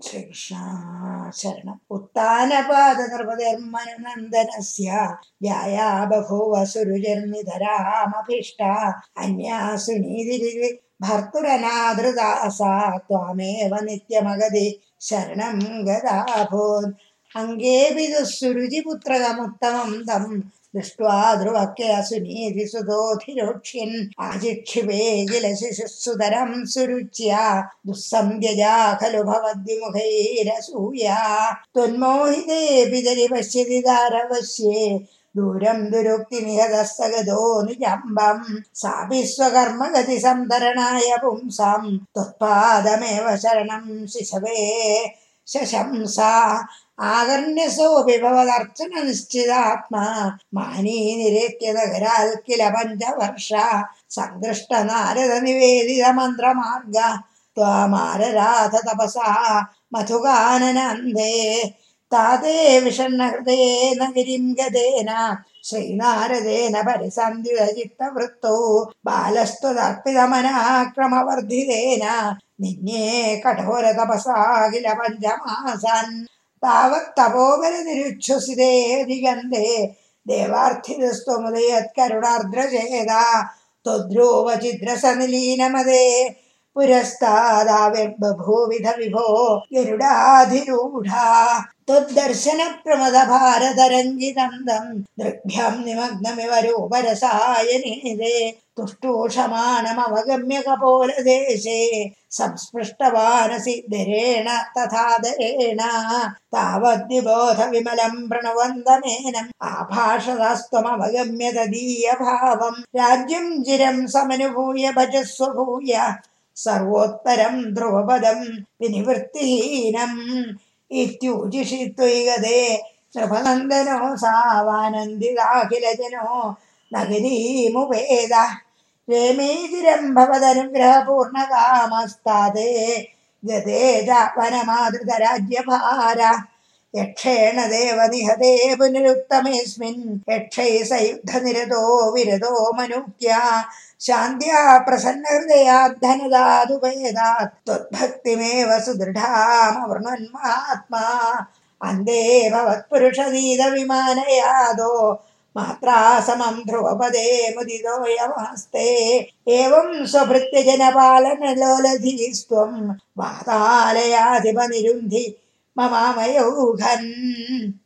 श्रीकृष्णाचरण शरणम् उत्तानपादनृभतेर्म नन्दनस्य बभूव सुरुजर्निधरामभिष्टा अन्या सुनीधि भर्तुरनादृदा सा त्वामेव नित्यमगदि शरणं गदाभूत् अङ्गेऽपि दुःसुरुचिपुत्रकमुत्तमं तं दृष्ट्वा ध्रुवक्य सुनीतिसुतोऽधिरोक्ष्यन् आजिक्षिपे किल शिशुः सुतरं सुरुच्या दुःसन्ध्यजा खलु भवद्विमुखैरसूया त्वन्मोहितेऽपि पश्यति दारवश्ये दूरं दुरुक्तिनिहतस्तगतो निजम्बम् सापि स्वकर्मगतिसन्तरणाय पुंसां त्वत्पादमेव शरणं शिशवे शशंसा आकर्ण्यसोऽपि भवदर्चननिश्चितात्मा मानी निरेत्यनगराल् किल पञ्चवर्ष सन्दृष्टनारदनिवेदितमन्त्रमार्ग त्वामारराध तपसा मधुकाननन्दे ताते विषण्णहृदयेन गिरिं गदेन श्रीनारदेन परिसन्धितचित्तवृत्तौ बालस्त्वदर्पितमनाक्रमवर्धितेन निन्ये कठोरतपसा किल पञ्चमासन् तावत्तपोबलनिरुच्छ्वसिते दिगन्धे देवार्थितस्त्वमुदयत्करुणार्द्रचेदा त्वद्रूपचिद्रसनिलीनमदे पुरस्तादाविर्बभूविध विभो गरुडाधिरूढा। त्वद्दर्शनप्रमदभारतरङ्गितन्दं दृग्भ्यां निमग्नमिव रूपरसायनिदे तुष्टूषमाणमवगम्य कपोलदेशे संस्पृष्टवानसि धरेण तथा धरेण तावद्विबोधविमलं प्रणवन्दमेनम् आभाषदास्त्वमवगम्य तदीयभावं राज्यं चिरं समनुभूय भजस्व भूय സർവോത്തരം ധ്രുവപദം വിനിവൃത്തിഹീനം ഇത്യൂചിഷിത്വൈകതേ നൃപനന്ദനോ സാവാനന്ദിതാഖിലജനോ നഗരീമുപേദ രമേതിരം ഭവതനുഗ്രഹപൂർണകാമസ്താദേ ഗതേജ വനമാതൃതരാജ്യഭാര. यक्षेण देव निहते पुनरुत्तमेऽस्मिन् यक्षैः स युद्धनिरतो विरतो मनुक्या। शान्त्या प्रसन्नहृदयाद्धनदादुभेदात्। त्वद्भक्तिमेव सुदृढामवृणन्मात्मा। अन्ते भवत्पुरुषनीतविमानयादो मात्रा समं ध्रुवपदे मुदितोऽयमस्ते एवं स्वभृत्यजनपालनलोलधीस्त्वं 妈妈没有不肯